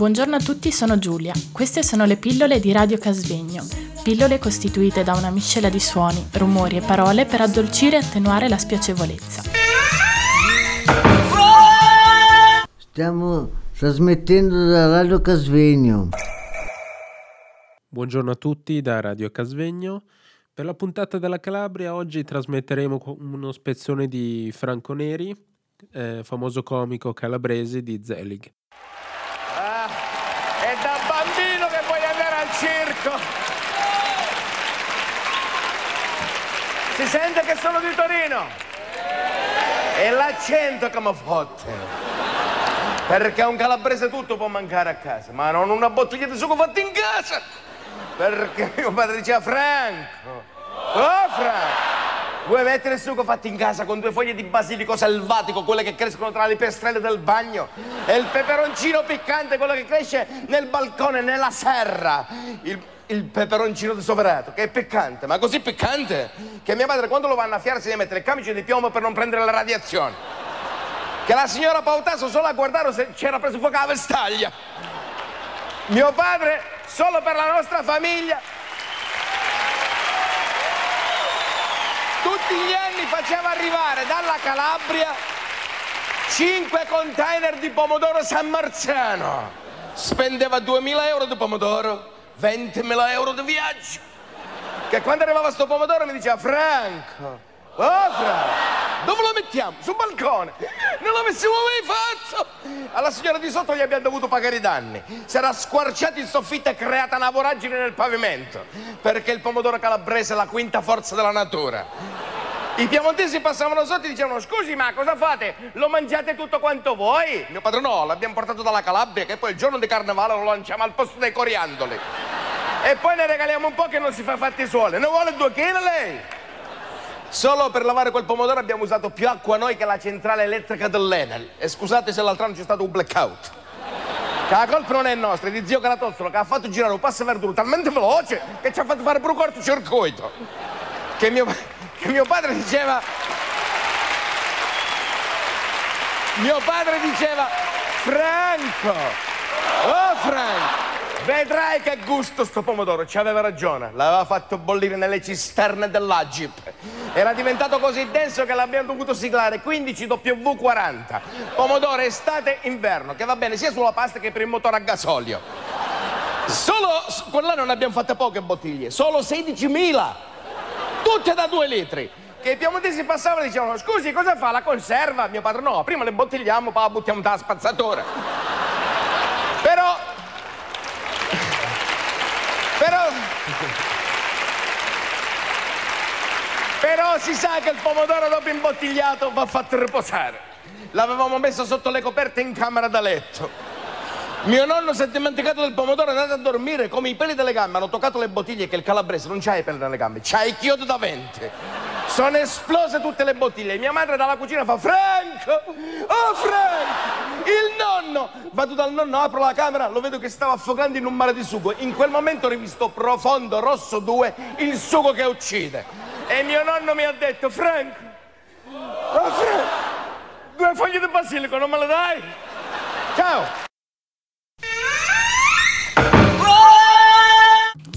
Buongiorno a tutti, sono Giulia. Queste sono le pillole di Radio Casvegno. Pillole costituite da una miscela di suoni, rumori e parole per addolcire e attenuare la spiacevolezza. Stiamo trasmettendo da Radio Casvegno. Buongiorno a tutti da Radio Casvegno. Per la puntata della Calabria oggi trasmetteremo uno spezzone di Franco Neri, eh, famoso comico calabrese di Zelig. Da bambino che vuoi andare al circo. Si sente che sono di Torino. E l'accento che mi fotte. Perché un calabrese tutto può mancare a casa, ma non una bottiglia di sugo fatta in casa. Perché mio padre diceva Franco. Oh Franco! Vuoi mettere il sugo fatto in casa con due foglie di basilico selvatico, quelle che crescono tra le piastrelle del bagno, e il peperoncino piccante, quello che cresce nel balcone, nella serra. Il, il peperoncino di sovrato, che è piccante, ma così piccante che mia madre quando lo va a annaffiare si deve mettere il camice di piombo per non prendere la radiazione. Che la signora Pautaso solo a guardare se c'era preso fuoco la vestaglia. Mio padre, solo per la nostra famiglia, anni faceva arrivare dalla Calabria 5 container di pomodoro San Marzano. Spendeva 2000 euro di pomodoro, 20.000 euro di viaggio. Che quando arrivava sto pomodoro mi diceva Franco, oh Franco, dove lo mettiamo? Sul balcone. Non l'avessimo mai fatto. Alla signora di sotto gli abbiamo dovuto pagare i danni. Si era squarciato in soffitta e creata una voragine nel pavimento. Perché il pomodoro calabrese è la quinta forza della natura. I piemontesi passavano sotto e dicevano scusi ma cosa fate? Lo mangiate tutto quanto voi? Mio padre no, l'abbiamo portato dalla Calabria che poi il giorno di carnevale lo lanciamo al posto dei coriandoli. E poi ne regaliamo un po' che non si fa fatti suole. Ne vuole due chili lei? Solo per lavare quel pomodoro abbiamo usato più acqua noi che la centrale elettrica dell'Enel. E scusate se l'altro anno c'è stato un blackout. Che la colpa non è nostra, è di zio Caratozzolo che ha fatto girare un passo verduro talmente veloce che ci ha fatto fare pure un cortocircuito. Che mio, che mio padre diceva. Mio padre diceva Franco! Oh Franco! Vedrai che gusto sto pomodoro, ci aveva ragione, l'aveva fatto bollire nelle cisterne dell'Agip. Era diventato così denso che l'abbiamo dovuto siglare 15 W40. Pomodoro estate-inverno, che va bene sia sulla pasta che per il motore a gasolio. Solo quell'anno ne abbiamo fatte poche bottiglie, solo 16.000, tutte da 2 litri. Che i piemontesi passavano e dicevano, scusi, cosa fa la conserva? Mio padre no, prima le bottigliamo, poi la buttiamo dalla spazzatura. Però però... Però si sa che il pomodoro dopo imbottigliato va fatto riposare. L'avevamo messo sotto le coperte in camera da letto. Mio nonno si è dimenticato del pomodoro, è andato a dormire, come i peli delle gambe, hanno toccato le bottiglie che il calabrese non c'ha i peli nelle gambe, c'ha i chiodi da venti. Sono esplose tutte le bottiglie. Mia madre dalla cucina fa Franco! Oh Franco! Il nonno! Vado dal nonno, apro la camera, lo vedo che stava affogando in un mare di sugo. In quel momento ho rivisto profondo, rosso 2, il sugo che uccide. E mio nonno mi ha detto, Franco! Oh Franco! Due foglie di basilico, non me le dai? Ciao!